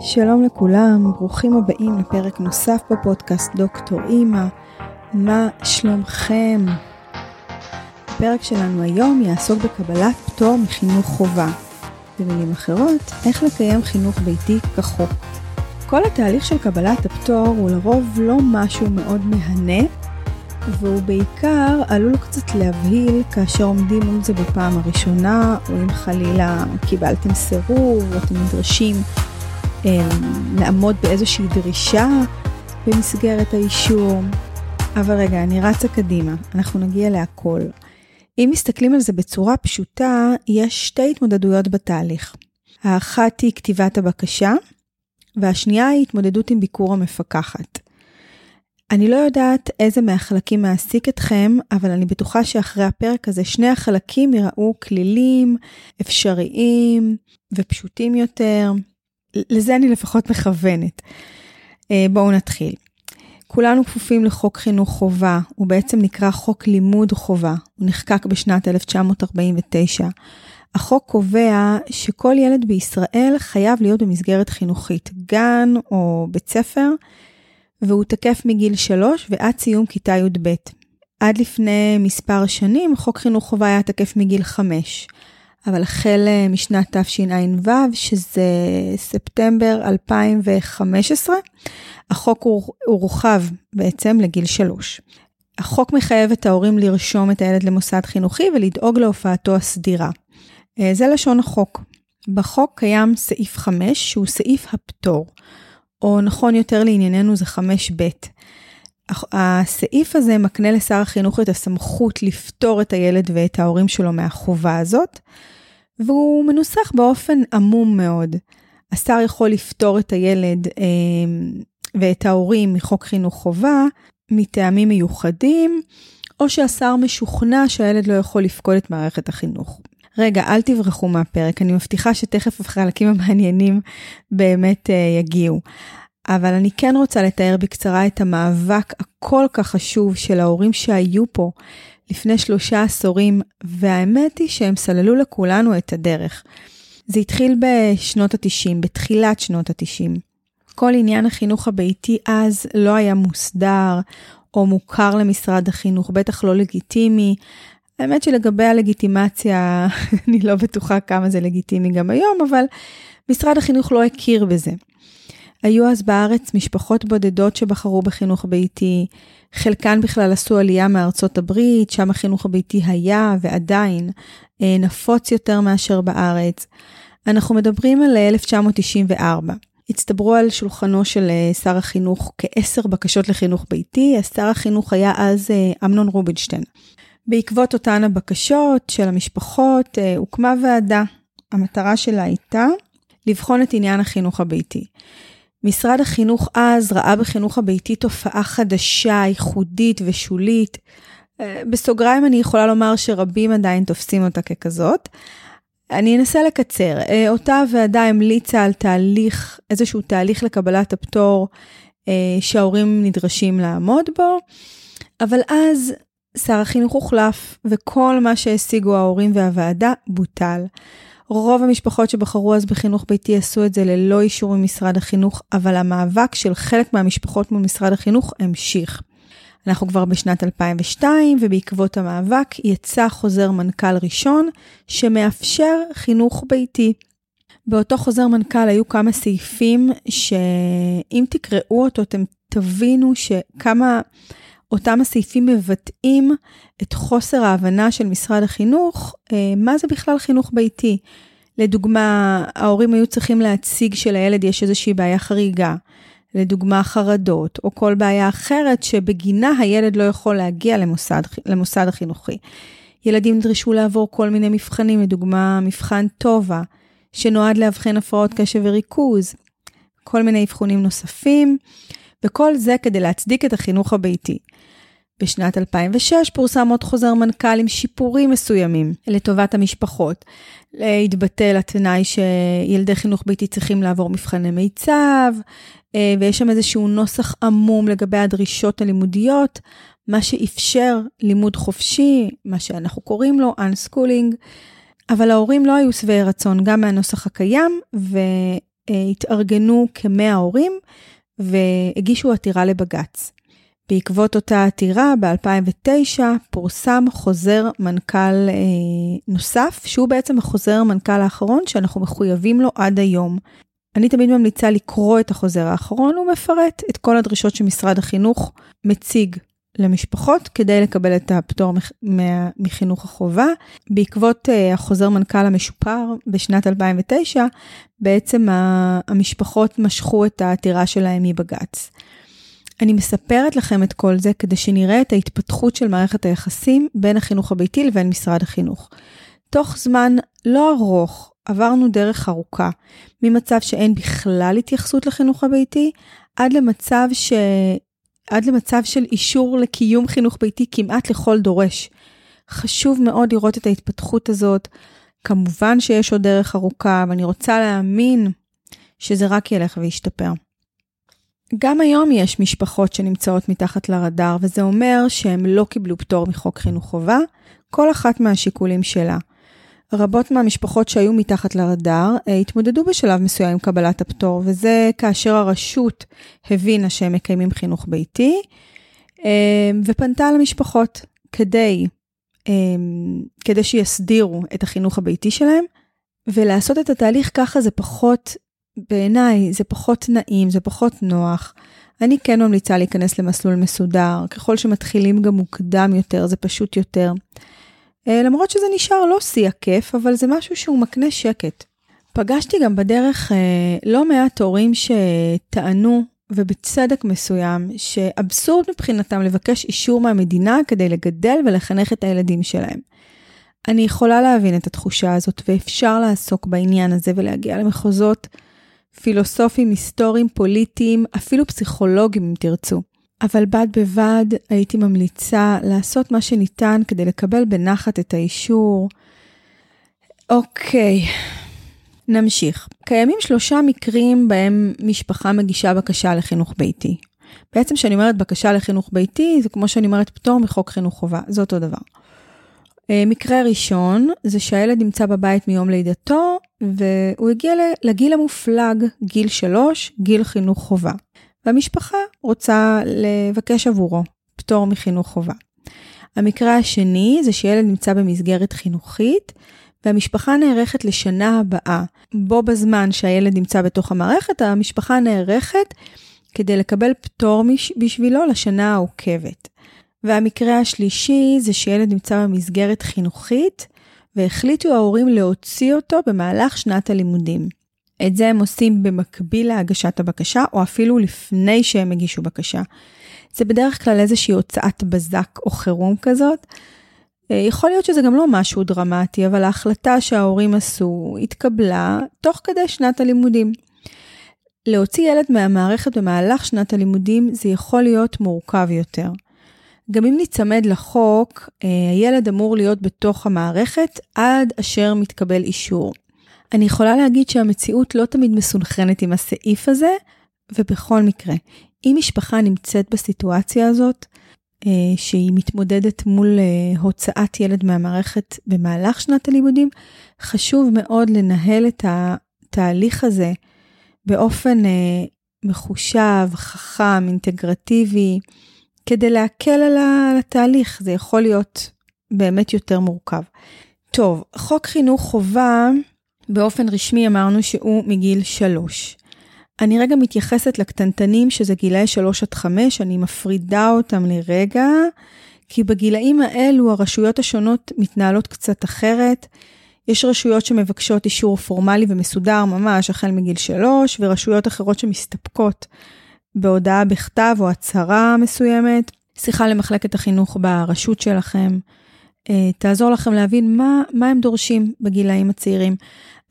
שלום לכולם, ברוכים הבאים לפרק נוסף בפודקאסט דוקטור אימא, מה שלומכם? הפרק שלנו היום יעסוק בקבלת פטור מחינוך חובה. במילים אחרות, איך לקיים חינוך ביתי כחוק. כל התהליך של קבלת הפטור הוא לרוב לא משהו מאוד מהנה, והוא בעיקר עלול קצת להבהיל כאשר עומדים מול זה בפעם הראשונה, או אם חלילה קיבלתם סירוב, או אתם נדרשים לעמוד באיזושהי דרישה במסגרת האישור. אבל רגע, אני רצה קדימה, אנחנו נגיע להכל. אם מסתכלים על זה בצורה פשוטה, יש שתי התמודדויות בתהליך. האחת היא כתיבת הבקשה, והשנייה היא התמודדות עם ביקור המפקחת. אני לא יודעת איזה מהחלקים מעסיק אתכם, אבל אני בטוחה שאחרי הפרק הזה שני החלקים יראו כלילים, אפשריים ופשוטים יותר. לזה אני לפחות מכוונת. אה, בואו נתחיל. כולנו כפופים לחוק חינוך חובה, הוא בעצם נקרא חוק לימוד חובה, הוא נחקק בשנת 1949. החוק קובע שכל ילד בישראל חייב להיות במסגרת חינוכית, גן או בית ספר, והוא תקף מגיל 3 ועד סיום כיתה י"ב. עד לפני מספר שנים חוק חינוך חובה היה תקף מגיל 5. אבל החל אה, משנת תשע"ו, שזה ספטמבר 2015, החוק הורחב בעצם לגיל שלוש. החוק מחייב את ההורים לרשום את הילד למוסד חינוכי ולדאוג להופעתו הסדירה. אה, זה לשון החוק. בחוק קיים סעיף 5, שהוא סעיף הפטור, או נכון יותר לענייננו זה 5ב. הסעיף הזה מקנה לשר החינוך את הסמכות לפטור את הילד ואת ההורים שלו מהחובה הזאת, והוא מנוסח באופן עמום מאוד. השר יכול לפטור את הילד אה, ואת ההורים מחוק חינוך חובה מטעמים מיוחדים, או שהשר משוכנע שהילד לא יכול לפקוד את מערכת החינוך. רגע, אל תברחו מהפרק, אני מבטיחה שתכף החלקים המעניינים באמת אה, יגיעו. אבל אני כן רוצה לתאר בקצרה את המאבק הכל כך חשוב של ההורים שהיו פה לפני שלושה עשורים, והאמת היא שהם סללו לכולנו את הדרך. זה התחיל בשנות ה-90, בתחילת שנות ה-90. כל עניין החינוך הביתי אז לא היה מוסדר או מוכר למשרד החינוך, בטח לא לגיטימי. האמת שלגבי הלגיטימציה, אני לא בטוחה כמה זה לגיטימי גם היום, אבל משרד החינוך לא הכיר בזה. היו אז בארץ משפחות בודדות שבחרו בחינוך ביתי, חלקן בכלל עשו עלייה מארצות הברית, שם החינוך הביתי היה ועדיין אה, נפוץ יותר מאשר בארץ. אנחנו מדברים על 1994. הצטברו על שולחנו של אה, שר החינוך כעשר בקשות לחינוך ביתי, שר החינוך היה אז אה, אמנון רובינשטיין. בעקבות אותן הבקשות של המשפחות הוקמה ועדה. המטרה שלה הייתה לבחון את עניין החינוך הביתי. משרד החינוך אז ראה בחינוך הביתי תופעה חדשה, ייחודית ושולית. אה, בסוגריים אני יכולה לומר שרבים עדיין תופסים אותה ככזאת. אני אנסה לקצר. אה, אותה הוועדה המליצה על תהליך, איזשהו תהליך לקבלת הפטור אה, שההורים נדרשים לעמוד בו, אבל אז שר החינוך הוחלף, וכל מה שהשיגו ההורים והוועדה בוטל. רוב המשפחות שבחרו אז בחינוך ביתי עשו את זה ללא אישור ממשרד החינוך, אבל המאבק של חלק מהמשפחות מול משרד החינוך המשיך. אנחנו כבר בשנת 2002, ובעקבות המאבק יצא חוזר מנכ"ל ראשון שמאפשר חינוך ביתי. באותו חוזר מנכ"ל היו כמה סעיפים שאם תקראו אותו אתם תבינו שכמה אותם הסעיפים מבטאים את חוסר ההבנה של משרד החינוך, אה, מה זה בכלל חינוך ביתי. לדוגמה, ההורים היו צריכים להציג שלילד יש איזושהי בעיה חריגה, לדוגמה חרדות, או כל בעיה אחרת שבגינה הילד לא יכול להגיע למוסד, למוסד החינוכי. ילדים נדרשו לעבור כל מיני מבחנים, לדוגמה מבחן טובה, שנועד לאבחן הפרעות קשב וריכוז, כל מיני אבחונים נוספים, וכל זה כדי להצדיק את החינוך הביתי. בשנת 2006 פורסם עוד חוזר מנכ"ל עם שיפורים מסוימים לטובת המשפחות. התבטל התנאי שילדי חינוך ביתי צריכים לעבור מבחני מיצב, אה, ויש שם איזשהו נוסח עמום לגבי הדרישות הלימודיות, מה שאפשר לימוד חופשי, מה שאנחנו קוראים לו Unschooling, אבל ההורים לא היו שבעי רצון גם מהנוסח הקיים, התארגנו כמאה הורים והגישו עתירה לבג"ץ. בעקבות אותה עתירה, ב-2009 פורסם חוזר מנכ"ל אה, נוסף, שהוא בעצם החוזר מנכ"ל האחרון שאנחנו מחויבים לו עד היום. אני תמיד ממליצה לקרוא את החוזר האחרון, הוא מפרט את כל הדרישות שמשרד החינוך מציג למשפחות כדי לקבל את הפטור מחינוך החובה. בעקבות uh, החוזר מנכ"ל המשופר בשנת 2009, בעצם המשפחות משכו את העתירה שלהם מבג"ץ. אני מספרת לכם את כל זה כדי שנראה את ההתפתחות של מערכת היחסים בין החינוך הביתי לבין משרד החינוך. תוך זמן לא ארוך עברנו דרך ארוכה, ממצב שאין בכלל התייחסות לחינוך הביתי, עד למצב, ש... עד למצב של אישור לקיום חינוך ביתי כמעט לכל דורש. חשוב מאוד לראות את ההתפתחות הזאת. כמובן שיש עוד דרך ארוכה, ואני רוצה להאמין שזה רק ילך וישתפר. גם היום יש משפחות שנמצאות מתחת לרדאר, וזה אומר שהם לא קיבלו פטור מחוק חינוך חובה, כל אחת מהשיקולים שלה. רבות מהמשפחות שהיו מתחת לרדאר אה, התמודדו בשלב מסוים עם קבלת הפטור, וזה כאשר הרשות הבינה שהם מקיימים חינוך ביתי, אה, ופנתה למשפחות כדי, אה, כדי שיסדירו את החינוך הביתי שלהם, ולעשות את התהליך ככה זה פחות בעיניי זה פחות נעים, זה פחות נוח. אני כן ממליצה להיכנס למסלול מסודר, ככל שמתחילים גם מוקדם יותר, זה פשוט יותר. אה, למרות שזה נשאר לא שיא הכיף, אבל זה משהו שהוא מקנה שקט. פגשתי גם בדרך אה, לא מעט הורים שטענו, ובצדק מסוים, שאבסורד מבחינתם לבקש אישור מהמדינה כדי לגדל ולחנך את הילדים שלהם. אני יכולה להבין את התחושה הזאת, ואפשר לעסוק בעניין הזה ולהגיע למחוזות פילוסופיים, היסטוריים, פוליטיים, אפילו פסיכולוגיים אם תרצו. אבל בד בבד הייתי ממליצה לעשות מה שניתן כדי לקבל בנחת את האישור. אוקיי, נמשיך. קיימים שלושה מקרים בהם משפחה מגישה בקשה לחינוך ביתי. בעצם כשאני אומרת בקשה לחינוך ביתי, זה כמו שאני אומרת פטור מחוק חינוך חובה, זה אותו דבר. אה, מקרה ראשון זה שהילד נמצא בבית מיום לידתו והוא הגיע לגיל המופלג, גיל שלוש, גיל חינוך חובה. והמשפחה רוצה לבקש עבורו פטור מחינוך חובה. המקרה השני זה שילד נמצא במסגרת חינוכית והמשפחה נערכת לשנה הבאה. בו בזמן שהילד נמצא בתוך המערכת, המשפחה נערכת כדי לקבל פטור בשבילו לשנה העוקבת. והמקרה השלישי זה שילד נמצא במסגרת חינוכית והחליטו ההורים להוציא אותו במהלך שנת הלימודים. את זה הם עושים במקביל להגשת הבקשה, או אפילו לפני שהם הגישו בקשה. זה בדרך כלל איזושהי הוצאת בזק או חירום כזאת. אה, יכול להיות שזה גם לא משהו דרמטי, אבל ההחלטה שההורים עשו התקבלה תוך כדי שנת הלימודים. להוציא ילד מהמערכת במהלך שנת הלימודים זה יכול להיות מורכב יותר. גם אם ניצמד לחוק, אה, הילד אמור להיות בתוך המערכת עד אשר מתקבל אישור. אני יכולה להגיד שהמציאות לא תמיד מסונכרנת עם הסעיף הזה, ובכל מקרה, אם משפחה נמצאת בסיטואציה הזאת, אה, שהיא מתמודדת מול אה, הוצאת ילד מהמערכת במהלך שנת הלימודים, חשוב מאוד לנהל את התהליך הזה באופן מחושב, חכם, אינטגרטיבי, כדי להקל על התהליך, זה יכול להיות באמת יותר מורכב. טוב, חוק חינוך חובה, באופן רשמי אמרנו שהוא מגיל שלוש. אני רגע מתייחסת לקטנטנים שזה גילאי שלוש עד חמש, אני מפרידה אותם לרגע, כי בגילאים האלו הרשויות השונות מתנהלות קצת אחרת. יש רשויות שמבקשות אישור פורמלי ומסודר ממש החל מגיל שלוש, ורשויות אחרות שמסתפקות בהודעה בכתב או הצהרה מסוימת, שיחה למחלקת החינוך ברשות שלכם, אה, תעזור לכם להבין מה, מה הם דורשים בגילאים הצעירים.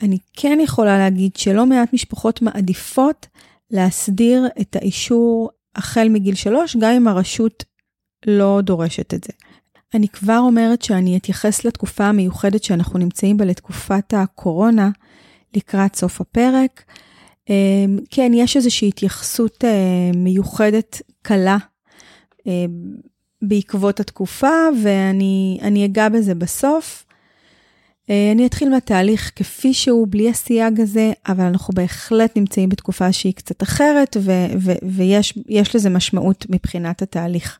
אני כן יכולה להגיד שלא מעט משפחות מעדיפות להסדיר את האישור החל מגיל שלוש, גם אם הרשות לא דורשת את זה. אני כבר אומרת שאני אתייחס לתקופה המיוחדת שאנחנו נמצאים בה לתקופת הקורונה לקראת סוף הפרק. אמ, כן, יש איזושהי התייחסות אה, מיוחדת קלה אה, בעקבות התקופה, ואני אגע בזה בסוף. אה, אני אתחיל מהתהליך כפי שהוא, בלי הסייג הזה, אבל אנחנו בהחלט נמצאים בתקופה שהיא קצת אחרת, ויש לזה משמעות מבחינת התהליך.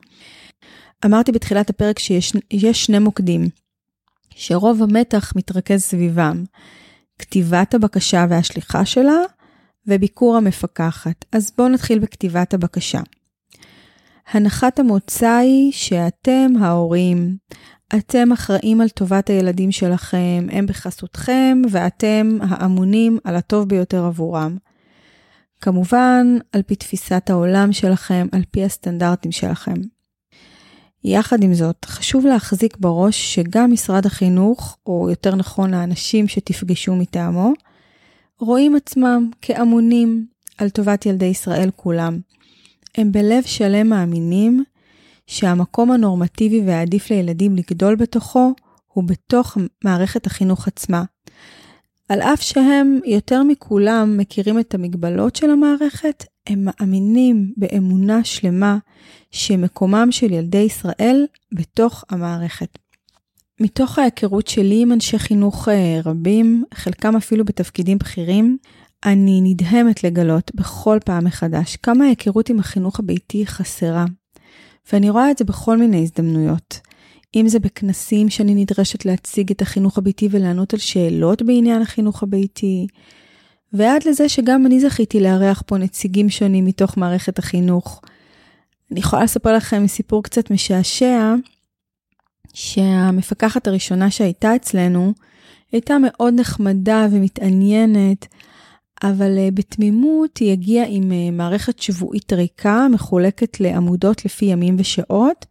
אמרתי בתחילת הפרק שיש שני מוקדים, שרוב המתח מתרכז סביבם, כתיבת הבקשה והשליחה שלה, וביקור המפקחת. אז בואו נתחיל בכתיבת הבקשה. הנחת המוצא היא שאתם ההורים, אתם אחראים על טובת הילדים שלכם, הם בחסותכם, ואתם האמונים על הטוב ביותר עבורם. כמובן, על פי תפיסת העולם שלכם, על פי הסטנדרטים שלכם. יחד עם זאת, חשוב להחזיק בראש שגם משרד החינוך, או יותר נכון האנשים שתפגשו מטעמו, רואים עצמם כאמונים על טובת ילדי ישראל כולם. הם בלב שלם מאמינים שהמקום הנורמטיבי והעדיף לילדים לגדול בתוכו הוא בתוך מערכת החינוך עצמה. על אף שהם יותר מכולם מכירים את המגבלות של המערכת, הם מאמינים באמונה שלמה שמקומם של ילדי ישראל בתוך המערכת. מתוך ההיכרות שלי עם אנשי חינוך אה, רבים, חלקם אפילו בתפקידים בכירים, אני נדהמת לגלות בכל פעם מחדש כמה ההיכרות עם החינוך הביתי חסרה. ואני רואה את זה בכל מיני הזדמנויות. אם זה בכנסים שאני נדרשת להציג את החינוך הביתי ולענות על שאלות בעניין החינוך הביתי, ועד לזה שגם אני זכיתי לארח פה נציגים שונים מתוך מערכת החינוך. אני יכולה לספר לכם סיפור קצת משעשע, שהמפקחת הראשונה שהייתה אצלנו, הייתה מאוד נחמדה ומתעניינת, אבל uh, בתמימות היא הגיעה עם uh, מערכת שבועית ריקה, מחולקת לעמודות לפי ימים ושעות.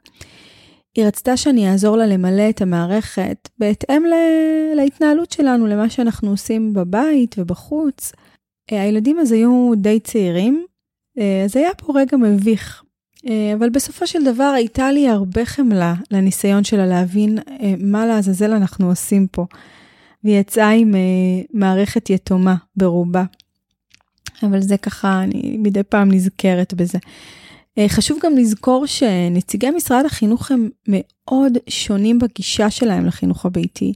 היא רצתה שאני אעזור לה למלא את המערכת בהתאם ל- להתנהלות שלנו, למה שאנחנו עושים בבית ובחוץ. Uh, הילדים אז היו די צעירים, אז היה פה רגע מביך. Uh, אבל בסופו של דבר הייתה לי הרבה חמלה לניסיון שלה להבין uh, מה לעזאזל אנחנו עושים פה. והיא יצאה עם uh, מערכת יתומה ברובה. אבל זה ככה, אני מדי פעם נזכרת בזה. חשוב גם לזכור שנציגי משרד החינוך הם מאוד שונים בגישה שלהם לחינוך הביתי,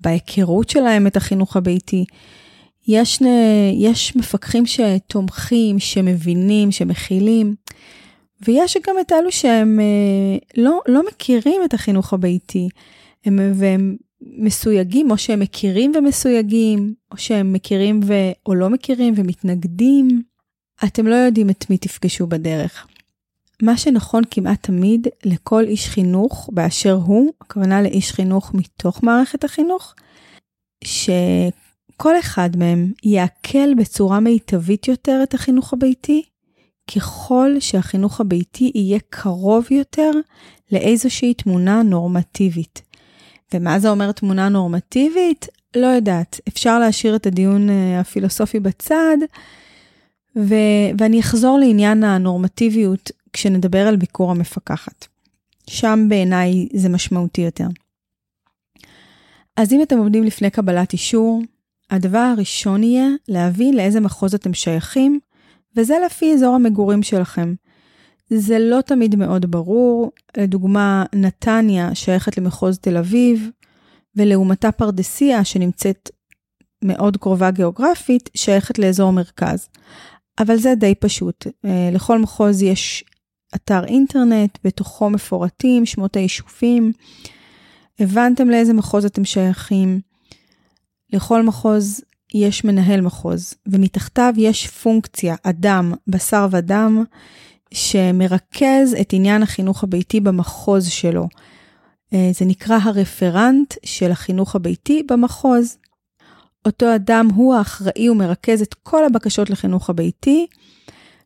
בהיכרות שלהם את החינוך הביתי. יש, יש מפקחים שתומכים, שמבינים, שמכילים, ויש גם את אלו שהם uh, לא, לא מכירים את החינוך הביתי, הם, והם מסויגים, או שהם מכירים ומסויגים, או שהם מכירים ו... או לא מכירים ומתנגדים. אתם לא יודעים את מי תפגשו בדרך. מה שנכון כמעט תמיד לכל איש חינוך באשר הוא, הכוונה לאיש חינוך מתוך מערכת החינוך, שכל אחד מהם יעכל בצורה מיטבית יותר את החינוך הביתי, ככל שהחינוך הביתי יהיה קרוב יותר לאיזושהי תמונה נורמטיבית. ומה זה אומר תמונה נורמטיבית? לא יודעת. אפשר להשאיר את הדיון אה, הפילוסופי בצד, ו- ואני אחזור לעניין הנורמטיביות כשנדבר על ביקור המפקחת. שם בעיניי זה משמעותי יותר. אז אם אתם עומדים לפני קבלת אישור, הדבר הראשון יהיה להבין לאיזה מחוז אתם שייכים, וזה לפי אזור המגורים שלכם. זה לא תמיד מאוד ברור. לדוגמה, נתניה שייכת למחוז תל אביב, ולעומתה פרדסיה, שנמצאת מאוד קרובה גיאוגרפית, שייכת לאזור מרכז. אבל זה די פשוט. אה, לכל מחוז יש אתר אינטרנט, בתוכו מפורטים שמות היישובים. הבנתם לאיזה מחוז אתם שייכים. לכל מחוז יש מנהל מחוז, ומתחתיו יש פונקציה, אדם, בשר ודם, שמרכז את עניין החינוך הביתי במחוז שלו. אה, זה נקרא הרפרנט של החינוך הביתי במחוז. אותו אדם הוא האחראי ומרכז את כל הבקשות לחינוך הביתי.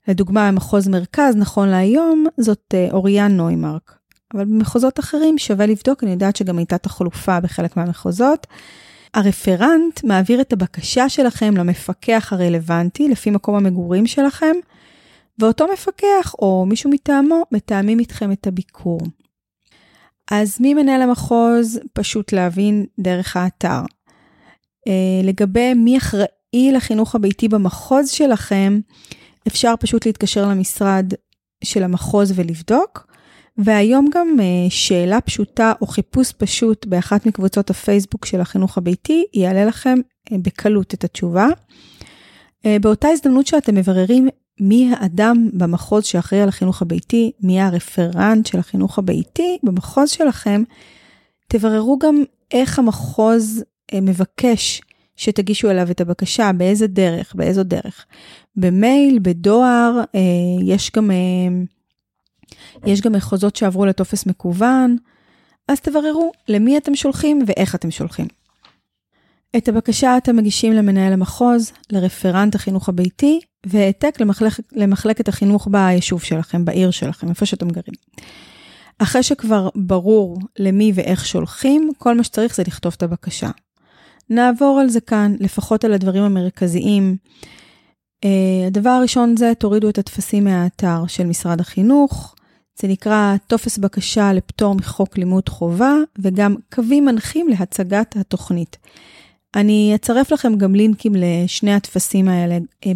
לדוגמה, במחוז מרכז, נכון להיום, זאת אה, אוריאן נוימרק. אבל במחוזות אחרים שווה לבדוק, אני יודעת שגם הייתה תחלופה בחלק מהמחוזות. הרפרנט מעביר את הבקשה שלכם למפקח הרלוונטי לפי מקום המגורים שלכם, ואותו מפקח או מישהו מטעמו מתאמים איתכם את הביקור. אז מי מנהל המחוז? פשוט להבין דרך האתר. Uh, לגבי מי אחראי לחינוך הביתי במחוז שלכם, אפשר פשוט להתקשר למשרד של המחוז ולבדוק, והיום גם אה, שאלה פשוטה או חיפוש פשוט באחת מקבוצות הפייסבוק של החינוך הביתי יעלה לכם אה, בקלות את התשובה. אה, באותה הזדמנות שאתם מבררים מי האדם במחוז שאחראי על החינוך הביתי, מי הרפרנט של החינוך הביתי במחוז שלכם, תבררו גם איך המחוז מבקש שתגישו אליו את הבקשה, באיזה דרך, באיזו דרך. במייל, בדואר, יש גם יש גם מחוזות שעברו לטופס מקוון, אז תבררו למי אתם שולחים ואיך אתם שולחים. את הבקשה אתם מגישים למנהל המחוז, לרפרנט החינוך הביתי, והעתק למחלק, למחלקת החינוך ביישוב שלכם, בעיר שלכם, איפה שאתם גרים. אחרי שכבר ברור למי ואיך שולחים, כל מה שצריך זה לכתוב את הבקשה. נעבור על זה כאן, לפחות על הדברים המרכזיים. Uh, הדבר הראשון זה תורידו את הטפסים מהאתר של משרד החינוך, זה נקרא טופס בקשה לפטור מחוק לימוד חובה, וגם קווים מנחים להצגת התוכנית. אני אצרף לכם גם לינקים לשני הטפסים האלה אה,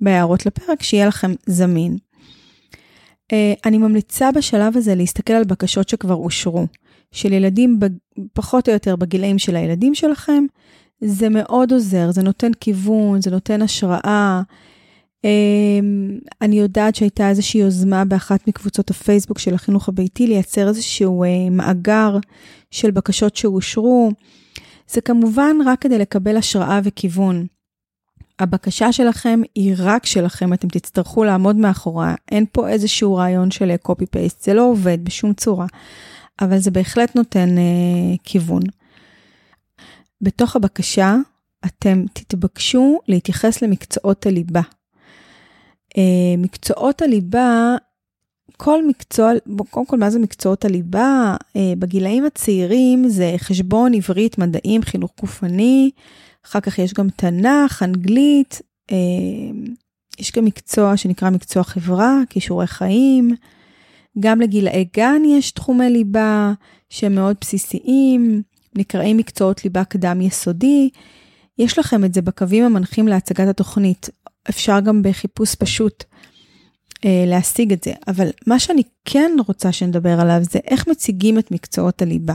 בהערות לפרק, שיהיה לכם זמין. אה, אני ממליצה בשלב הזה להסתכל על בקשות שכבר אושרו, של ילדים פחות או יותר בגילאים של הילדים שלכם. זה מאוד עוזר, זה נותן כיוון, זה נותן השראה. אמ, אני יודעת שהייתה איזושהי יוזמה באחת מקבוצות הפייסבוק של החינוך הביתי לייצר איזשהו אה, מאגר של בקשות שאושרו. זה כמובן רק כדי לקבל השראה וכיוון. הבקשה שלכם היא רק שלכם, אתם תצטרכו לעמוד מאחוריה. אין פה איזשהו רעיון של copy paste, זה לא עובד בשום צורה, אבל זה בהחלט נותן אה, כיוון. בתוך הבקשה, אתם תתבקשו להתייחס למקצועות הליבה אה, מקצועות הליבה, כל מקצוע, קודם כל מה זה מקצועות הליבה? אה, בגילאים הצעירים זה חשבון, עברית, מדעים, חינוך גופני, אחר כך יש גם תנ"ך, אנגלית, אה, יש גם מקצוע שנקרא מקצוע חברה, כישורי חיים. גם לגילאי גן יש תחומי ליבה שהם מאוד בסיסיים, נקראים מקצועות ליבה קדם יסודי. יש לכם את זה בקווים המנחים להצגת התוכנית. אפשר גם בחיפוש פשוט אה, להשיג את זה. אבל מה שאני כן רוצה שנדבר עליו זה איך מציגים את מקצועות הליבה.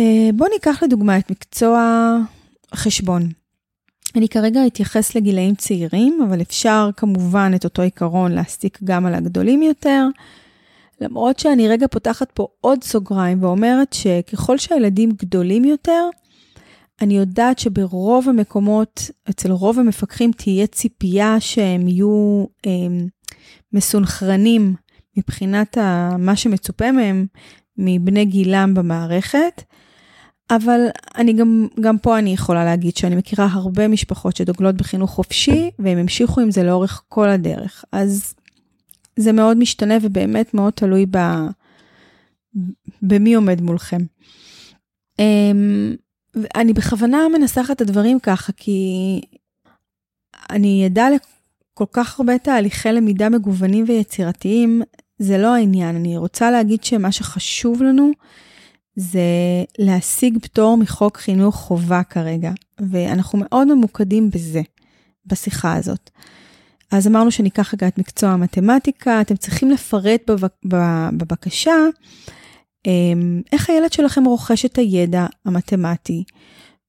אה, בואו ניקח לדוגמה את מקצוע החשבון. אני כרגע אתייחס לגילאים צעירים, אבל אפשר כמובן את אותו עיקרון להסיק גם על הגדולים יותר. למרות שאני רגע פותחת פה עוד סוגריים ואומרת שככל שהילדים גדולים יותר, אני יודעת שברוב המקומות, אצל רוב המפקחים תהיה ציפייה שהם יהיו אה, מסונכרנים מבחינת מה שמצופה מהם מבני גילם במערכת. אבל אני גם, גם פה אני יכולה להגיד שאני מכירה הרבה משפחות שדוגלות בחינוך חופשי, והם המשיכו עם זה לאורך כל הדרך. אז זה מאוד משתנה ובאמת מאוד תלוי ב, במי עומד מולכם. אמ, אני בכוונה מנסחת את הדברים ככה, כי אני אדע לכל כך הרבה תהליכי למידה מגוונים ויצירתיים, זה לא העניין. אני רוצה להגיד שמה שחשוב לנו זה להשיג פטור מחוק חינוך חובה כרגע, ואנחנו מאוד ממוקדים בזה, בשיחה הזאת. אז אמרנו שניקח רגע את מקצוע המתמטיקה, אתם צריכים לפרט בבקשה אמ, איך הילד שלכם רוכש את הידע המתמטי,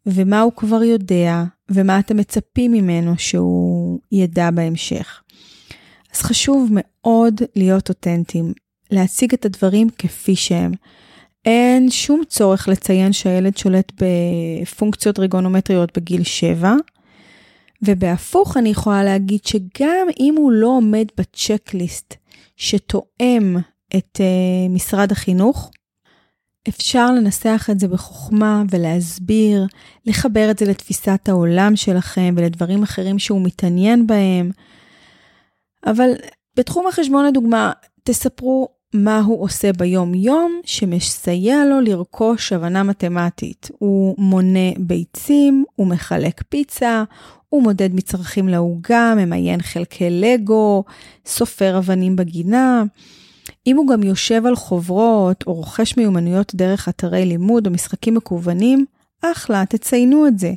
ומה הוא כבר יודע, ומה אתם מצפים ממנו שהוא ידע בהמשך. אז חשוב מאוד להיות אותנטיים, להציג את הדברים כפי שהם. אין שום צורך לציין שהילד שולט בפונקציות ריגונומטריות בגיל 7, ובהפוך אני יכולה להגיד שגם אם הוא לא עומד בצ'קליסט שתואם את uh, משרד החינוך, אפשר לנסח את זה בחוכמה ולהסביר, לחבר את זה לתפיסת העולם שלכם ולדברים אחרים שהוא מתעניין בהם. אבל בתחום החשבון לדוגמה, תספרו מה הוא עושה ביום-יום שמסייע לו לרכוש הבנה מתמטית. הוא מונה ביצים, הוא מחלק פיצה, הוא מודד מצרכים לעוגה, ממיין חלקי לגו, סופר אבנים בגינה. אם הוא גם יושב על חוברות או רוכש מיומנויות דרך אתרי לימוד או משחקים מקוונים, אחלה, תציינו את זה.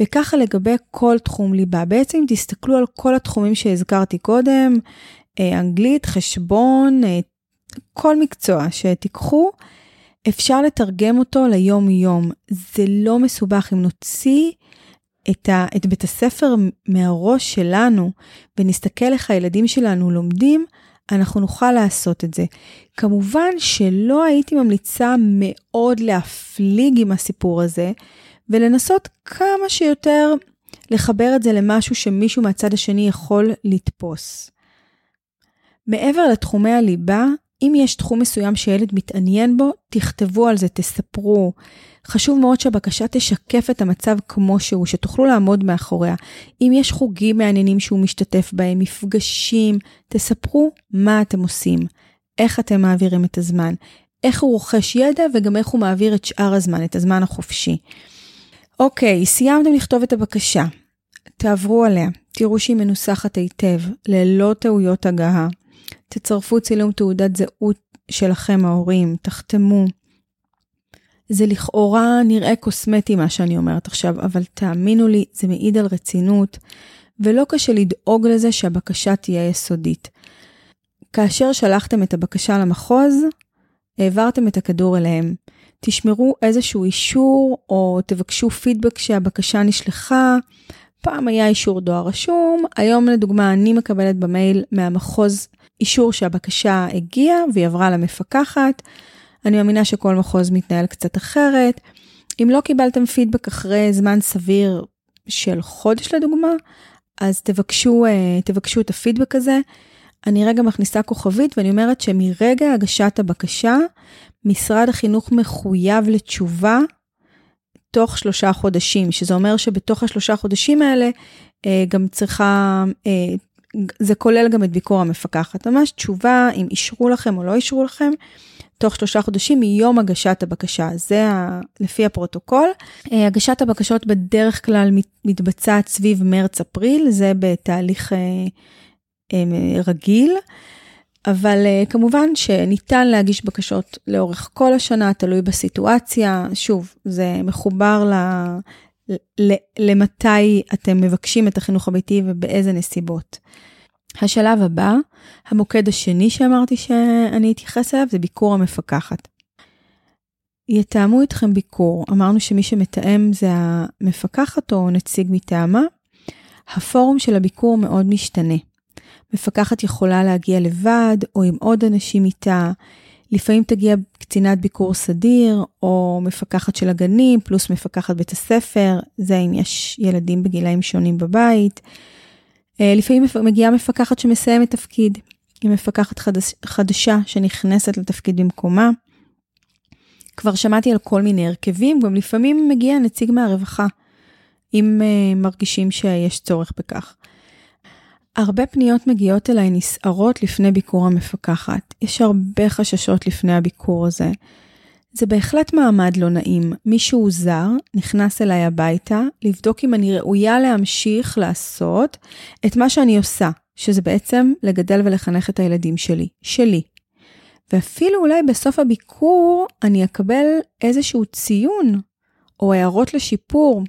וככה לגבי כל תחום ליבה. בעצם תסתכלו על כל התחומים שהזכרתי קודם, אה, אנגלית, חשבון, אה, כל מקצוע שתיקחו, אפשר לתרגם אותו ליום-יום. זה לא מסובך אם נוציא את, ה, את בית הספר מהראש שלנו ונסתכל איך הילדים שלנו לומדים, אנחנו נוכל לעשות את זה. כמובן שלא הייתי ממליצה מאוד להפליג עם הסיפור הזה, ולנסות כמה שיותר לחבר את זה למשהו שמישהו מהצד השני יכול לתפוס. מעבר לתחומי הליבה, אם יש תחום מסוים שילד מתעניין בו, תכתבו על זה, תספרו. חשוב מאוד שהבקשה תשקף את המצב כמו שהוא, שתוכלו לעמוד מאחוריה. אם יש חוגים מעניינים שהוא משתתף בהם, מפגשים, תספרו מה אתם עושים, איך אתם מעבירים את הזמן, איך הוא רוכש ידע וגם איך הוא מעביר את שאר הזמן, את הזמן החופשי. אוקיי, סיימתם לכתוב את הבקשה. תעברו עליה, תראו שהיא מנוסחת היטב, ללא טעויות הגהה. תצרפו צילום תעודת זהות שלכם ההורים, תחתמו. זה לכאורה נראה קוסמטי מה שאני אומרת עכשיו, אבל תאמינו לי, זה מעיד על רצינות, ולא קשה לדאוג לזה שהבקשה תהיה יסודית. כאשר שלחתם את הבקשה למחוז, העברתם את הכדור אליהם. תשמרו איזשהו אישור או תבקשו פידבק שהבקשה נשלחה. פעם היה אישור דואר רשום, היום לדוגמה אני מקבלת במייל מהמחוז אישור שהבקשה הגיעה והיא עברה למפקחת. אני מאמינה שכל מחוז מתנהל קצת אחרת. אם לא קיבלתם פידבק אחרי זמן סביר של חודש לדוגמה, אז תבקשו, אה, תבקשו את הפידבק הזה. אני רגע מכניסה כוכבית ואני אומרת שמרגע הגשת הבקשה, משרד החינוך מחויב לתשובה תוך שלושה חודשים, שזה אומר שבתוך השלושה חודשים האלה אה, גם צריכה, אה, זה כולל גם את ביקור המפקחת. ממש תשובה אם אישרו לכם או לא אישרו לכם. תוך שלושה חודשים מיום הגשת הבקשה, זה ה, לפי הפרוטוקול. אה, הגשת הבקשות בדרך כלל מתבצעת סביב מרץ-אפריל, זה בתהליך רגיל. אבל uh, כמובן שניתן להגיש בקשות לאורך כל השנה, תלוי בסיטואציה. שוב, זה מחובר. ל... למתי אתם מבקשים את החינוך הביתי ובאיזה נסיבות. השלב הבא, המוקד השני שאמרתי שאני אתייחס אליו, זה ביקור המפקחת. יתאמו איתכם ביקור, אמרנו שמי שמתאם זה המפקחת או נציג מטעמה. הפורום של הביקור מאוד משתנה. מפקחת יכולה להגיע לבד או עם עוד אנשים איתה. לפעמים תגיע קצינת ביקור סדיר או מפקחת של הגנים פלוס מפקחת בית הספר, זה אם יש ילדים בגילאים שונים בבית. אה, לפעמים מגיעה מפקחת שמסיימת תפקיד, היא מפקחת חדש, חדשה שנכנסת לתפקיד במקומה. כבר שמעתי על כל מיני הרכבים, גם לפעמים מגיע נציג מהרווחה, אם uh, מרגישים שיש צורך בכך. הרבה פניות מגיעות אליי נסערות לפני ביקור המפקחת. יש הרבה חששות לפני הביקור הזה. זה בהחלט מעמד לא נעים. מישהו זר נכנס אליי הביתה לבדוק אם אני ראויה להמשיך לעשות את מה שאני עושה, שזה בעצם לגדל ולחנך את הילדים שלי, שלי. ואפילו אולי בסוף הביקור אני אקבל איזשהו ציון או הערות לשיפור.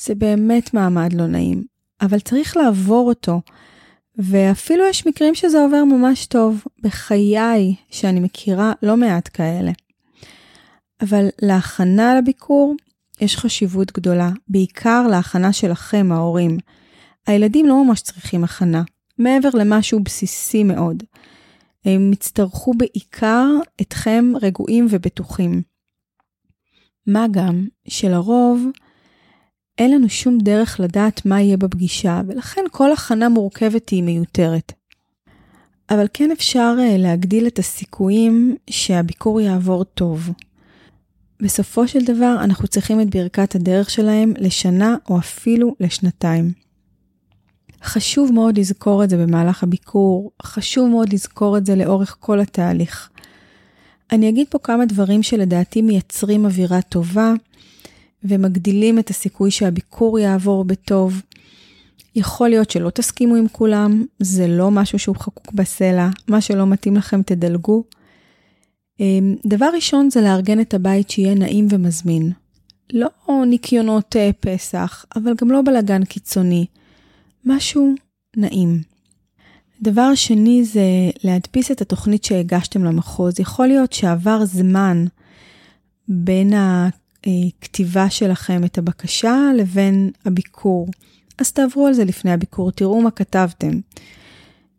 זה באמת מעמד לא נעים. אבל צריך לעבור אותו. ואפילו יש מקרים שזה עובר ממש טוב, בחיי שאני מכירה לא מעט כאלה. אבל להכנה לביקור יש חשיבות גדולה, בעיקר להכנה שלכם, ההורים. הילדים לא ממש צריכים הכנה, מעבר למשהו בסיסי מאוד. הם יצטרכו בעיקר אתכם רגועים ובטוחים. מה גם שלרוב אין לנו שום דרך לדעת מה יהיה בפגישה, ולכן כל הכנה מורכבת היא מיותרת. אבל כן אפשר אה, להגדיל את הסיכויים שהביקור יעבור טוב. בסופו של דבר אנחנו צריכים את ברכת הדרך שלהם לשנה או אפילו לשנתיים. חשוב מאוד לזכור את זה במהלך הביקור, חשוב מאוד לזכור את זה לאורך כל התהליך. אני אגיד פה כמה דברים שלדעתי מייצרים אווירה טובה, ומגדילים את הסיכוי שהביקור יעבור בטוב. יכול להיות שלא תסכימו עם כולם, זה לא משהו שהוא חקוק בסלע, מה שלא מתאים לכם תדלגו. אמ, דבר ראשון זה לארגן את הבית שיהיה נעים ומזמין. לא ניקיונות אה, פסח, אבל גם לא בלגן קיצוני. משהו נעים. דבר שני זה להדפיס את התוכנית שהגשתם למחוז. יכול להיות שעבר זמן בין הכתיבה שלכם את הבקשה לבין הביקור. אז תעברו על זה לפני הביקור, תראו מה כתבתם.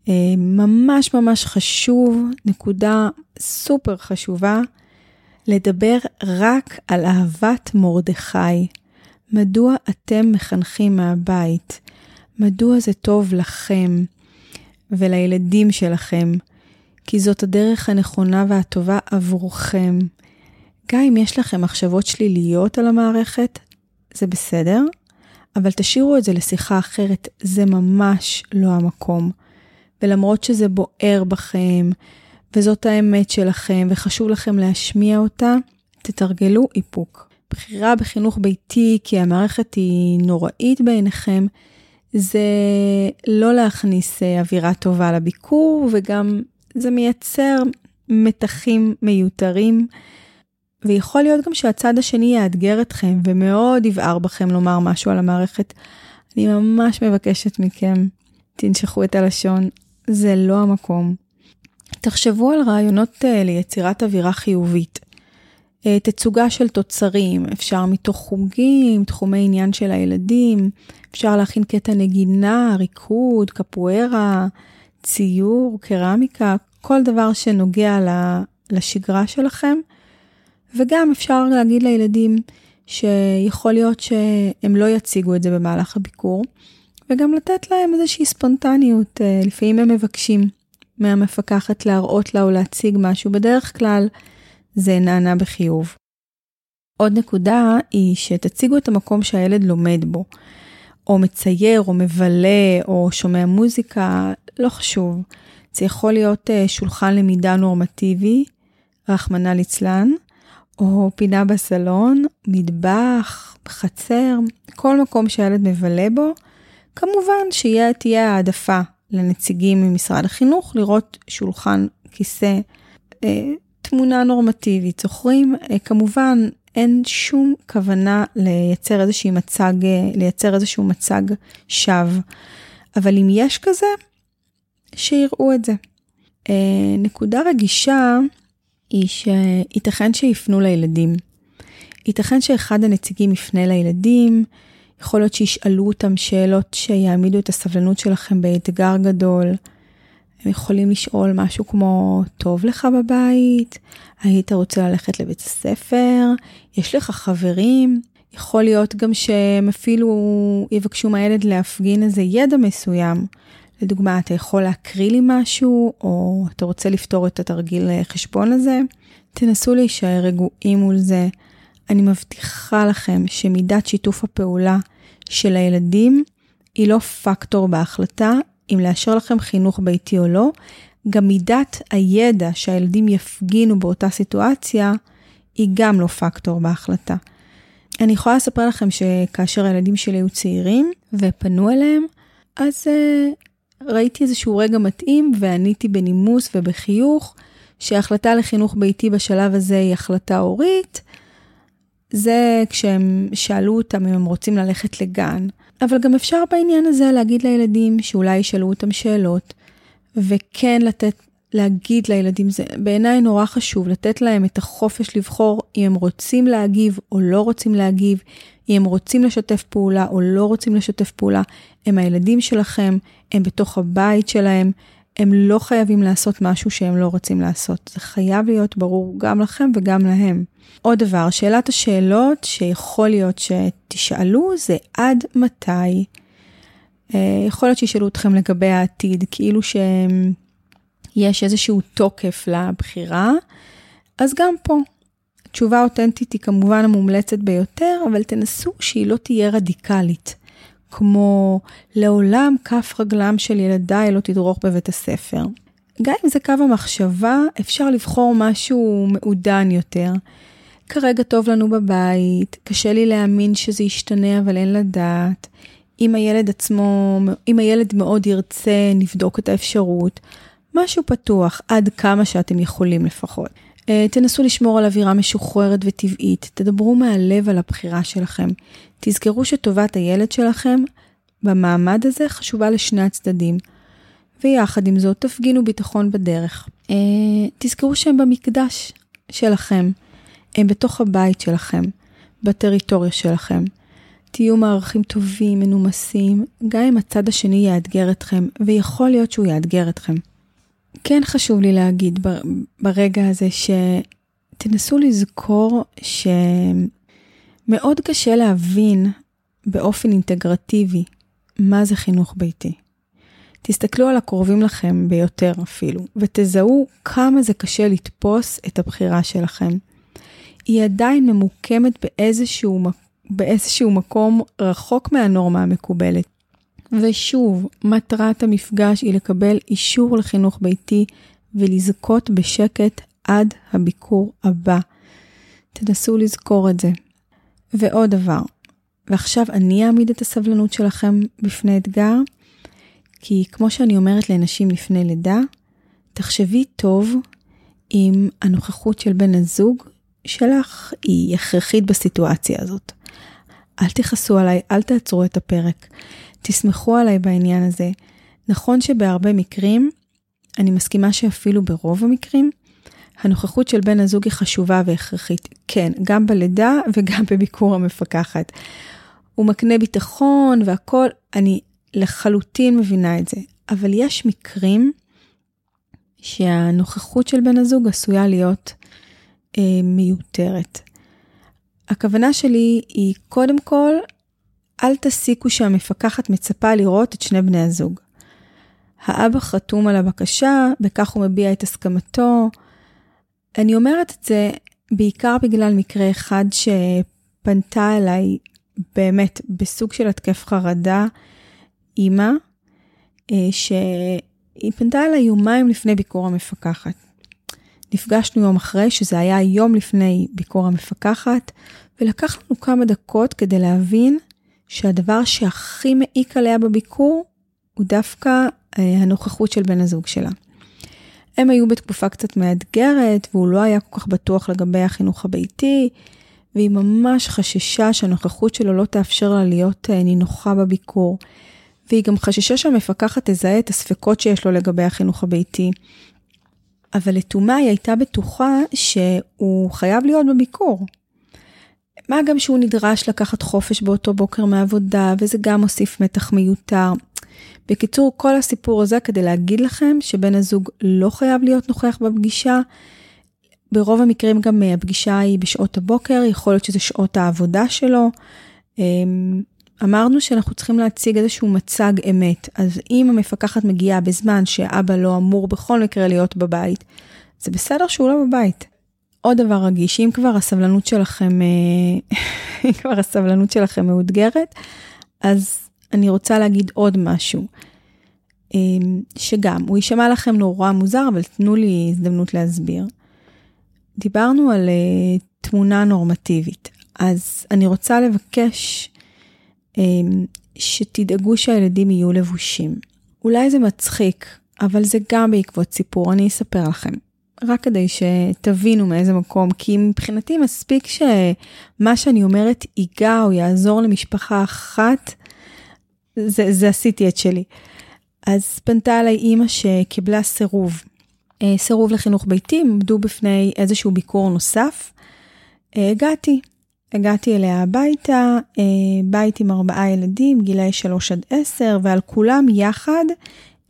אה, ממש ממש חשוב, נקודה סופר חשובה, לדבר רק על אהבת מרדכי. מדוע אתם מחנכים מהבית? מדוע זה טוב לכם ולילדים שלכם? כי זאת הדרך הנכונה והטובה עבורכם. גם אם יש לכם מחשבות שליליות על המערכת, זה בסדר, אבל תשאירו את זה לשיחה אחרת, זה ממש לא המקום. ולמרות שזה בוער בכם, וזאת האמת שלכם, וחשוב לכם להשמיע אותה, תתרגלו איפוק. בחירה בחינוך ביתי כי המערכת היא נוראית בעיניכם, זה לא להכניס אה, אווירה טובה לביקור, וגם זה מייצר מתחים מיותרים. ויכול להיות גם שהצד השני יאתגר אתכם ומאוד יבער בכם לומר משהו על המערכת. אני ממש מבקשת מכם, תנשכו את הלשון, זה לא המקום. תחשבו על רעיונות אה, ליצירת אווירה חיובית. אה, תצוגה של תוצרים, אפשר מתוך חוגים, תחומי עניין של הילדים, אפשר להכין קטע נגינה, ריקוד, קפוארה, ציור, קרמיקה, כל דבר שנוגע לשגרה שלכם. וגם אפשר להגיד לילדים שיכול להיות שהם לא יציגו את זה במהלך הביקור, וגם לתת להם איזושהי ספונטניות, אה, לפעמים הם מבקשים מהמפקחת להראות לה או להציג משהו, בדרך כלל זה נענה בחיוב. עוד נקודה היא שתציגו את המקום שהילד לומד בו, או מצייר, או מבלה, או שומע מוזיקה, לא חשוב. זה יכול להיות אה, שולחן למידה נורמטיבי, רחמנא ליצלן, או פינה בסלון, מטבח, חצר, כל מקום שהילד מבלה בו. כמובן שתהיה העדפה לנציגים ממשרד החינוך לראות שולחן, כיסא, אה, תמונה נורמטיבית. זוכרים? אה, כמובן, אין שום כוונה לייצר איזשהו מצג, אה, לייצר איזשהו מצג שווא. אבל אם יש כזה, שיראו את זה. נקודה רגישה היא שייתכן שיפנו לילדים. ייתכן שאחד הנציגים יפנה לילדים, יכול להיות שישאלו אותם שאלות שיעמידו את הסבלנות שלכם באתגר גדול. הם יכולים לשאול משהו כמו, טוב לך בבית? היית רוצה ללכת לבית הספר? יש לך חברים? יכול להיות גם שהם אפילו יבקשו מהילד להפגין איזה ידע מסוים. לדוגמה, אתה יכול להקריא לי משהו, או אתה רוצה לפתור את התרגיל חשבון הזה? תנסו להישאר רגועים מול זה. אני מבטיחה לכם שמידת שיתוף הפעולה של הילדים היא לא פקטור בהחלטה אם לאשר לכם חינוך ביתי או לא, גם מידת הידע שהילדים יפגינו באותה סיטואציה היא גם לא פקטור בהחלטה. אני יכולה לספר לכם שכאשר הילדים שלי היו צעירים ופנו אליהם, אז uh, ראיתי איזשהו רגע מתאים ועניתי בנימוס ובחיוך שההחלטה לחינוך ביתי בשלב הזה היא החלטה הורית. זה כשהם שאלו אותם אם הם רוצים ללכת לגן. אבל גם אפשר בעניין הזה להגיד לילדים שאולי ישאלו אותם שאלות, וכן לתת, להגיד לילדים, זה בעיניי נורא חשוב, לתת להם את החופש לבחור אם הם רוצים להגיב או לא רוצים להגיב, אם הם רוצים לשתף פעולה או לא רוצים לשתף פעולה. הם הילדים שלכם, הם בתוך הבית שלהם, הם לא חייבים לעשות משהו שהם לא רוצים לעשות. זה חייב להיות ברור גם לכם וגם להם. עוד דבר, שאלת השאלות שיכול להיות שתשאלו זה עד מתי. אה, יכול להיות שישאלו אתכם לגבי העתיד, כאילו שיש איזשהו תוקף לבחירה, אז גם פה. תשובה אותנטית היא כמובן המומלצת ביותר, אבל תנסו שהיא לא תהיה רדיקלית. כמו לעולם כף רגלם של ילדיי לא תדרוך בבית הספר. גם אם זה קו המחשבה, אפשר לבחור משהו מעודן יותר. כרגע טוב לנו בבית, קשה לי להאמין שזה ישתנה, אבל אין לדעת. אם הילד עצמו, אם הילד מאוד ירצה, נבדוק את האפשרות. משהו פתוח, עד כמה שאתם יכולים לפחות. אה, תנסו לשמור על אווירה משוחררת וטבעית, תדברו מהלב על הבחירה שלכם. תזכרו שטובת הילד שלכם במעמד הזה חשובה לשני הצדדים. ויחד עם זאת תפגינו ביטחון בדרך. אה, תזכרו שהם במקדש שלכם, הם בתוך הבית שלכם, בטריטוריה שלכם. תהיו מערכים טובים, מנומסים, גם אם הצד השני יאתגר אתכם, ויכול להיות שהוא יאתגר אתכם. כן חשוב לי להגיד ברגע הזה שתנסו לזכור שמאוד קשה להבין באופן אינטגרטיבי מה זה חינוך ביתי. תסתכלו על הקרובים לכם ביותר אפילו, ותזהו כמה זה קשה לתפוס את הבחירה שלכם. היא עדיין ממוקמת באיזשהו, באיזשהו מקום רחוק מהנורמה המקובלת. ושוב, מטרת המפגש היא לקבל אישור לחינוך ביתי ולזכות בשקט עד הביקור הבא. תנסו לזכור את זה. ועוד דבר, ועכשיו אני אעמיד את הסבלנות שלכם בפני אתגר, כי כמו שאני אומרת לנשים לפני לידה, תחשבי טוב אם הנוכחות של בן הזוג שלך היא הכרחית בסיטואציה הזאת. אל תכעסו עליי, אל תעצרו את הפרק. תסמכו עליי בעניין הזה. נכון שבהרבה מקרים, אני מסכימה שאפילו ברוב המקרים, הנוכחות של בן הזוג היא חשובה והכרחית. כן, גם בלידה וגם בביקור המפקחת. הוא מקנה ביטחון והכול, אני לחלוטין מבינה את זה. אבל יש מקרים שהנוכחות של בן הזוג עשויה להיות מיותרת. הכוונה שלי היא קודם כל, אל תסיקו שהמפקחת מצפה לראות את שני בני הזוג. האבא חתום על הבקשה, בכך הוא מביע את הסכמתו. אני אומרת את זה בעיקר בגלל מקרה אחד שפנתה אליי באמת בסוג של התקף חרדה, אימא, אה, שהיא פנתה אליי יומיים לפני ביקור המפקחת. נפגשנו יום אחרי, שזה היה יום לפני ביקור המפקחת, ולקח לנו כמה דקות כדי להבין שהדבר שהכי מעיק עליה בביקור הוא דווקא אה, הנוכחות של בן הזוג שלה. הם היו בתקופה קצת מאתגרת, והוא לא היה כל כך בטוח לגבי החינוך הביתי, והיא ממש חששה שהנוכחות שלו לא תאפשר לה להיות אה, נינוחה בביקור. והיא גם חששה שהמפקחת תזהה את הספקות שיש לו לגבי החינוך הביתי. אבל לתומה היא הייתה בטוחה שהוא חייב להיות בביקור. מה גם שהוא נדרש לקחת חופש באותו בוקר מעבודה, וזה גם מוסיף מתח מיותר. בקיצור, כל הסיפור הזה כדי להגיד לכם שבן הזוג לא חייב להיות נוכח בפגישה. ברוב המקרים גם הפגישה היא בשעות הבוקר, יכול להיות שזה שעות העבודה שלו. אמ, אמרנו שאנחנו צריכים להציג איזשהו מצג אמת, אז אם המפקחת מגיעה בזמן שאבא לא אמור בכל מקרה להיות בבית, זה בסדר שהוא לא בבית. עוד דבר רגיש, אם כבר הסבלנות שלכם, אה, אם כבר הסבלנות שלכם מאותגרת, אז אני רוצה להגיד עוד משהו, אה, שגם, הוא יישמע לכם נורא מוזר, אבל תנו לי הזדמנות להסביר. דיברנו על uh, תמונה נורמטיבית, אז אני רוצה לבקש שתדאגו שהילדים יהיו לבושים. אולי זה מצחיק, אבל זה גם בעקבות סיפור, אני אספר לכם. רק כדי שתבינו מאיזה מקום, כי מבחינתי מספיק שמה שאני אומרת ייגע או יעזור למשפחה אחת, זה, זה עשיתי את שלי. אז פנתה אליי אימא שקיבלה סירוב, אה, סירוב לחינוך ביתי, עמדו בפני איזשהו ביקור נוסף. אה, הגעתי, הגעתי אליה הביתה, אה, בית עם ארבעה ילדים, גילאי 3 עד 10, ועל כולם יחד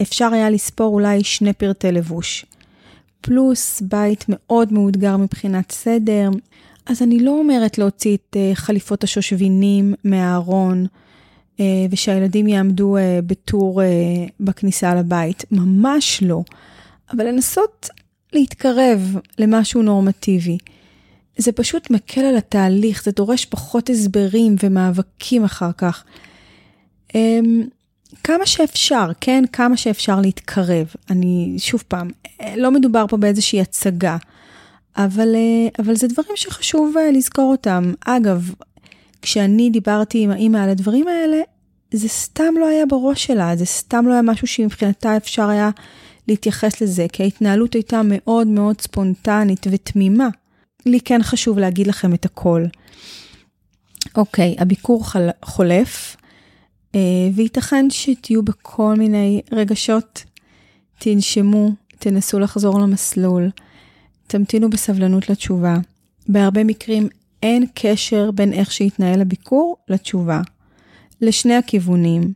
אפשר היה לספור אולי שני פרטי לבוש. פלוס בית מאוד מאותגר מבחינת סדר. אז אני לא אומרת להוציא את אה, חליפות השושבינים מהארון, אה, ושהילדים יעמדו בטור בכניסה לבית, ממש לא. אבל לנסות להתקרב למשהו נורמטיבי. זה פשוט מקל על התהליך, זה דורש פחות הסברים ומאבקים אחר כך. אמ, כמה שאפשר, כן? כמה שאפשר להתקרב. אני, שוב פעם, לא מדובר פה באיזושהי הצגה, אבל, אה, אבל זה דברים שחשוב אה, לזכור אותם. אגב, כשאני דיברתי עם האימא על הדברים האלה, זה סתם לא היה בראש שלה, זה סתם לא היה משהו שמבחינתה אפשר היה להתייחס לזה, כי ההתנהלות הייתה מאוד מאוד ספונטנית ותמימה. לי כן חשוב להגיד לכם את הכל. אוקיי, הביקור חל... חולף, אה, וייתכן שתהיו בכל מיני רגשות. תנשמו, תנסו לחזור למסלול, תמתינו בסבלנות לתשובה. בהרבה מקרים אין קשר בין איך שהתנהל הביקור לתשובה. לשני הכיוונים.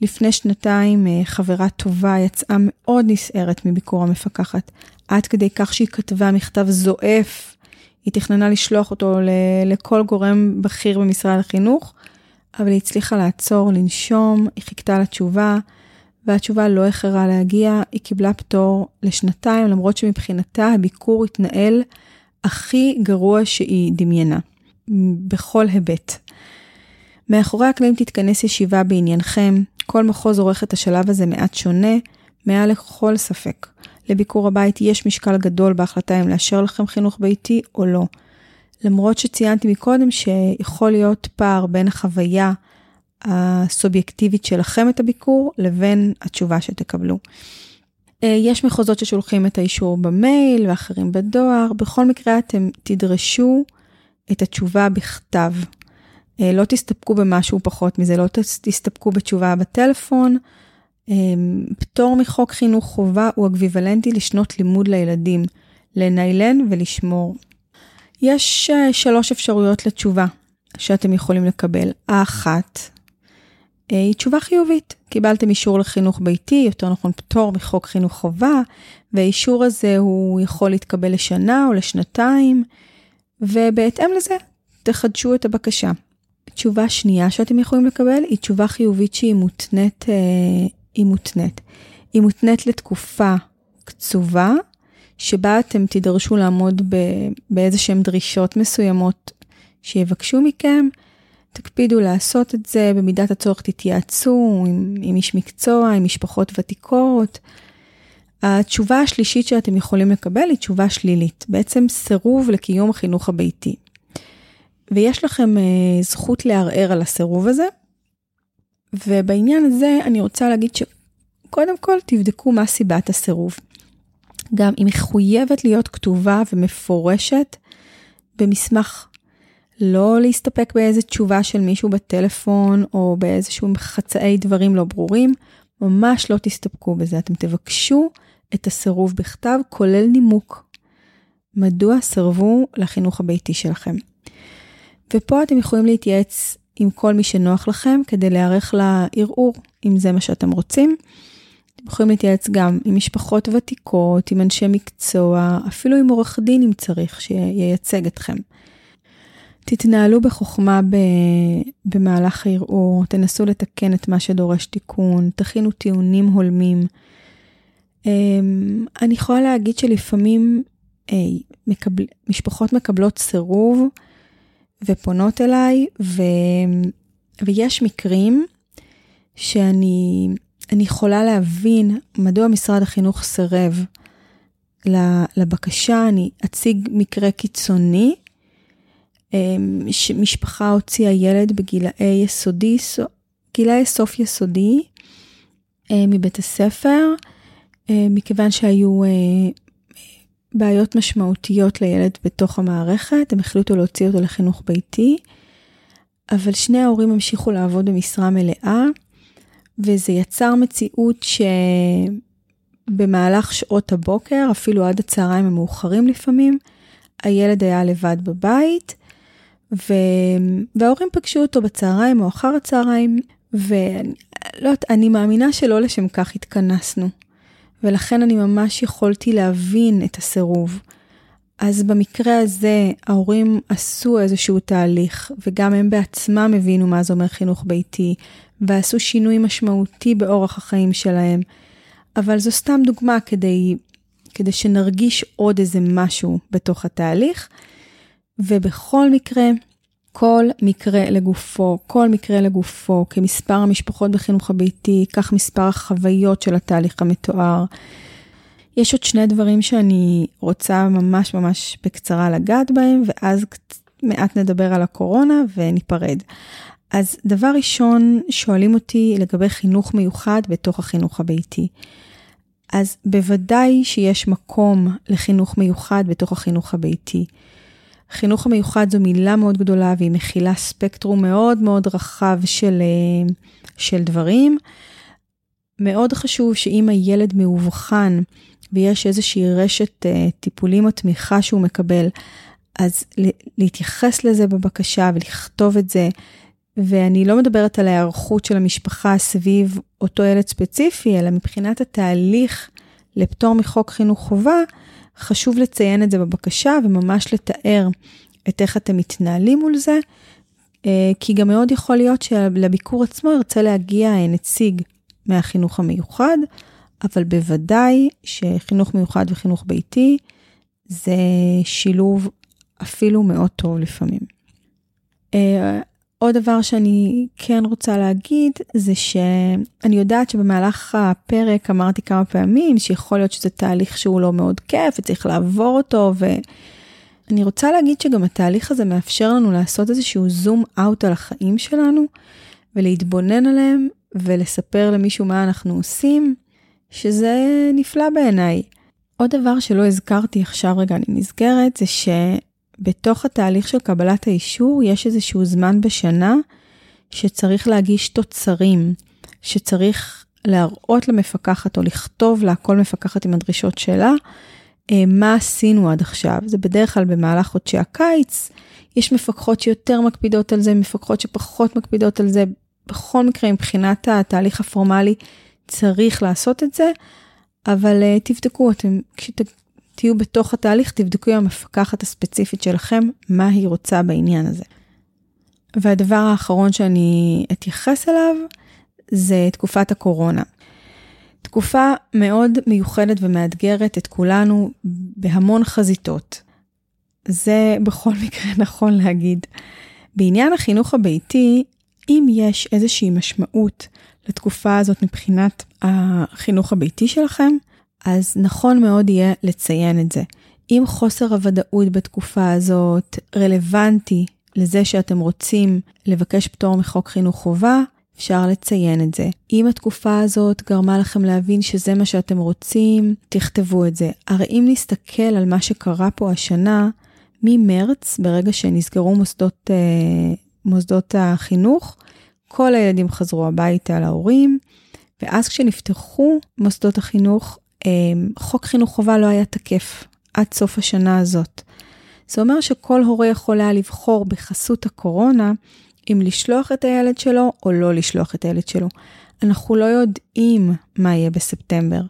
לפני שנתיים אה, חברה טובה יצאה מאוד נסערת מביקור המפקחת, עד כדי כך שהיא כתבה מכתב זועף. היא תכננה לשלוח אותו לכל גורם בכיר במשרד החינוך, אבל היא הצליחה לעצור, לנשום, היא חיכתה לתשובה, והתשובה לא איחרה להגיע, היא קיבלה פטור לשנתיים, למרות שמבחינתה הביקור התנהל הכי גרוע שהיא דמיינה, בכל היבט. מאחורי הקלעים תתכנס ישיבה בעניינכם, כל מחוז עורך את השלב הזה מעט שונה, מעל לכל ספק. לביקור הבית יש משקל גדול בהחלטה אם לאשר לכם חינוך ביתי או לא. למרות שציינתי מקודם שיכול להיות פער בין החוויה הסובייקטיבית שלכם את הביקור לבין התשובה שתקבלו. אה, יש מחוזות ששולחים את האישור במייל ואחרים בדואר, בכל מקרה אתם תדרשו את התשובה בכתב. אה, לא תסתפקו במשהו פחות מזה, לא תסתפקו בתשובה בטלפון. אה, פטור מחוק חינוך חובה הוא אקוויוולנטי לשנות לימוד לילדים, לניילן ולשמור. יש שלוש אפשרויות לתשובה שאתם יכולים לקבל. האחת, היא תשובה חיובית. קיבלתם אישור לחינוך ביתי, יותר נכון פטור מחוק חינוך חובה, והאישור הזה הוא יכול להתקבל לשנה או לשנתיים, ובהתאם לזה תחדשו את הבקשה. תשובה שנייה שאתם יכולים לקבל היא תשובה חיובית שהיא מותנית, אה, היא מותנית. היא מותנית לתקופה קצובה, שבה אתם תידרשו לעמוד באיזה שהן דרישות מסוימות שיבקשו מכם, תקפידו לעשות את זה, במידת הצורך תתייעצו עם, עם איש מקצוע, עם משפחות ותיקות. התשובה השלישית שאתם יכולים לקבל היא תשובה שלילית, בעצם סירוב לקיום החינוך הביתי. ויש לכם uh, זכות לערער על הסירוב הזה, ובעניין הזה אני רוצה להגיד שקודם כל תבדקו מה סיבת הסירוב. גם היא מחויבת להיות כתובה ומפורשת במסמך לא להסתפק באיזה תשובה של מישהו בטלפון או באיזשהו חצאי דברים לא ברורים, ממש לא תסתפקו בזה. אתם תבקשו את הסירוב בכתב, כולל נימוק. מדוע סרבו לחינוך הביתי שלכם. ופה אתם יכולים להתייעץ עם כל מי שנוח לכם כדי להיערך לערעור, אם זה מה שאתם רוצים. אתם יכולים להתייעץ גם עם משפחות ותיקות, עם אנשי מקצוע, אפילו עם עורך דין אם צריך, שייצג אתכם. תתנהלו בחוכמה ב... במהלך הערעור, תנסו לתקן את מה שדורש תיקון, תכינו טיעונים הולמים. אמ, אני יכולה להגיד שלפעמים אי, מקבל... משפחות מקבלות סירוב ופונות אליי, ו... ויש מקרים שאני יכולה להבין מדוע משרד החינוך סירב לבקשה, אני אציג מקרה קיצוני. אמ, משפחה הוציאה ילד בגילאי יסודי, גילאי סוף יסודי אה, מבית הספר, אה, מכיוון שהיו אה, בעיות משמעותיות לילד בתוך המערכת, הם החליטו להוציא אותו לחינוך ביתי, אבל שני ההורים המשיכו לעבוד במשרה מלאה, וזה יצר מציאות שבמהלך שעות הבוקר, אפילו עד הצהריים המאוחרים לפעמים, הילד היה לבד בבית, ו... וההורים פגשו אותו בצהריים או אחר הצהריים, ואני לא מאמינה שלא לשם כך התכנסנו. ולכן אני ממש יכולתי להבין את הסירוב. אז במקרה הזה ההורים עשו איזשהו תהליך, וגם הם בעצמם הבינו מה זה אומר חינוך ביתי, ועשו שינוי משמעותי באורח החיים שלהם. אבל זו סתם דוגמה כדי, כדי שנרגיש עוד איזה משהו בתוך התהליך. ובכל מקרה, כל מקרה לגופו, כל מקרה לגופו, כמספר המשפחות בחינוך הביתי, כך מספר החוויות של התהליך המתואר. יש עוד שני דברים שאני רוצה ממש ממש בקצרה לגעת בהם, ואז מעט נדבר על הקורונה וניפרד. אז דבר ראשון, שואלים אותי לגבי חינוך מיוחד בתוך החינוך הביתי. אז בוודאי שיש מקום לחינוך מיוחד בתוך החינוך הביתי. החינוך המיוחד זו מילה מאוד גדולה והיא מכילה ספקטרום מאוד מאוד רחב של, אה, של דברים. מאוד חשוב שאם הילד מאובחן ויש איזושהי רשת uh, טיפולים או תמיכה שהוא מקבל, אז להתייחס לזה בבקשה ולכתוב את זה. ואני לא מדברת על ההיערכות של המשפחה סביב אותו ילד ספציפי, אלא מבחינת התהליך לפטור מחוק חינוך חובה, חשוב לציין את זה בבקשה וממש לתאר את איך אתם מתנהלים מול זה, אה, כי גם מאוד יכול להיות שלביקור עצמו ירצה להגיע אה, נציג מהחינוך המיוחד, אבל בוודאי שחינוך מיוחד וחינוך ביתי זה שילוב אפילו מאוד טוב לפעמים. עוד דבר שאני כן רוצה להגיד זה שאני יודעת שבמהלך הפרק אמרתי כמה פעמים שיכול להיות שזה תהליך שהוא לא מאוד כיף וצריך לעבור אותו ואני רוצה להגיד שגם התהליך הזה מאפשר לנו לעשות איזשהו זום אאוט על החיים שלנו ולהתבונן עליהם ולספר למישהו מה אנחנו עושים, שזה נפלא בעיניי. עוד דבר שלא הזכרתי עכשיו רגע, אני נזכרת, זה ש... בתוך התהליך של קבלת האישור יש איזשהו זמן בשנה שצריך להגיש תוצרים, שצריך להראות למפקחת או לכתוב לה, כל מפקחת עם הדרישות שלה, אה, מה עשינו עד עכשיו. זה בדרך כלל במהלך חודשי הקיץ, יש מפקחות שיותר מקפידות על זה, מפקחות שפחות מקפידות על זה. בכל מקרה, מבחינת התהליך הפורמלי, צריך לעשות את זה, אבל uh, תבדקו, אתם, כשת, תהיו בתוך התהליך, תבדקו עם המפקחת הספציפית שלכם, מה היא רוצה בעניין הזה. והדבר האחרון שאני אתייחס אליו, זה תקופת הקורונה. תקופה מאוד מיוחדת ומאתגרת את כולנו בהמון חזיתות. זה בכל מקרה נכון להגיד. בעניין החינוך הביתי, אם יש איזושהי משמעות לתקופה הזאת מבחינת החינוך הביתי שלכם, אז נכון מאוד יהיה לציין את זה. אם חוסר הוודאות בתקופה הזאת רלוונטי לזה שאתם רוצים לבקש פטור מחוק חינוך חובה, אפשר לציין את זה. אם התקופה הזאת גרמה לכם להבין שזה מה שאתם רוצים, תכתבו את זה. הרי אם נסתכל על מה שקרה פה השנה, ממרץ, ברגע שנסגרו מוסדות, אה, מוסדות החינוך, כל הילדים חזרו הביתה להורים, ואז כשנפתחו מוסדות החינוך, חוק חינוך חובה לא היה תקף עד סוף השנה הזאת. זה אומר שכל הורה יכול היה לבחור בחסות הקורונה אם לשלוח את הילד שלו או לא לשלוח את הילד שלו. אנחנו לא יודעים מה יהיה בספטמבר.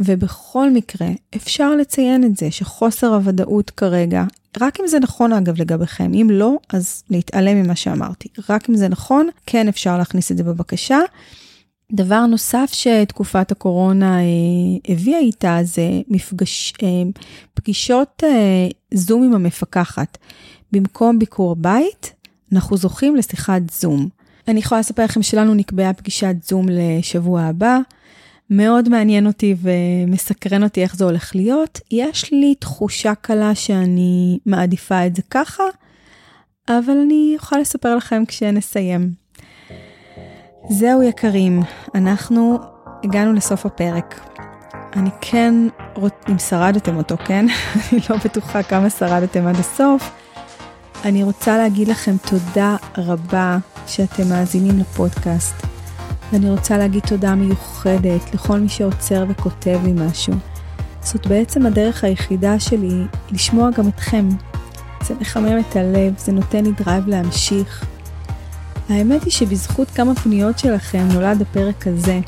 ובכל מקרה, אפשר לציין את זה שחוסר הוודאות כרגע, רק אם זה נכון אגב לגביכם, אם לא, אז להתעלם ממה שאמרתי. רק אם זה נכון, כן אפשר להכניס את זה בבקשה. דבר נוסף שתקופת הקורונה אה, הביאה איתה זה מפגש, אה, פגישות אה, זום עם המפקחת. במקום ביקור בית, אנחנו זוכים לשיחת זום. אני יכולה לספר לכם שלנו נקבעה פגישת זום לשבוע הבא. מאוד מעניין אותי ומסקרן אותי איך זה הולך להיות. יש לי תחושה קלה שאני מעדיפה את זה ככה, אבל אני יכולה לספר לכם כשנסיים. זהו יקרים, אנחנו הגענו לסוף הפרק. אני כן, אם שרדתם אותו, כן? אני לא בטוחה כמה שרדתם עד הסוף. אני רוצה להגיד לכם תודה רבה שאתם מאזינים לפודקאסט. ואני רוצה להגיד תודה מיוחדת לכל מי שעוצר וכותב לי משהו. זאת בעצם הדרך היחידה שלי לשמוע גם אתכם. זה מחמם את הלב, זה נותן לי drive להמשיך. האמת היא שבזכות כמה פניות שלכם נולד הפרק הזה.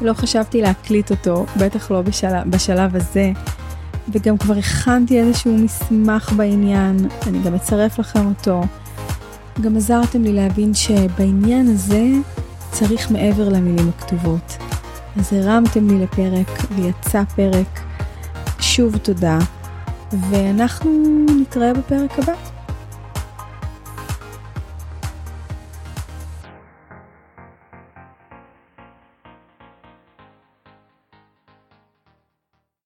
לא חשבתי להקליט אותו, בטח לא בשלב, בשלב הזה, וגם כבר הכנתי איזשהו מסמך בעניין, אני גם אצרף לכם אותו. גם עזרתם לי להבין שבעניין הזה צריך מעבר למילים הכתובות. אז הרמתם לי לפרק ויצא פרק. שוב תודה, ואנחנו נתראה בפרק הבא.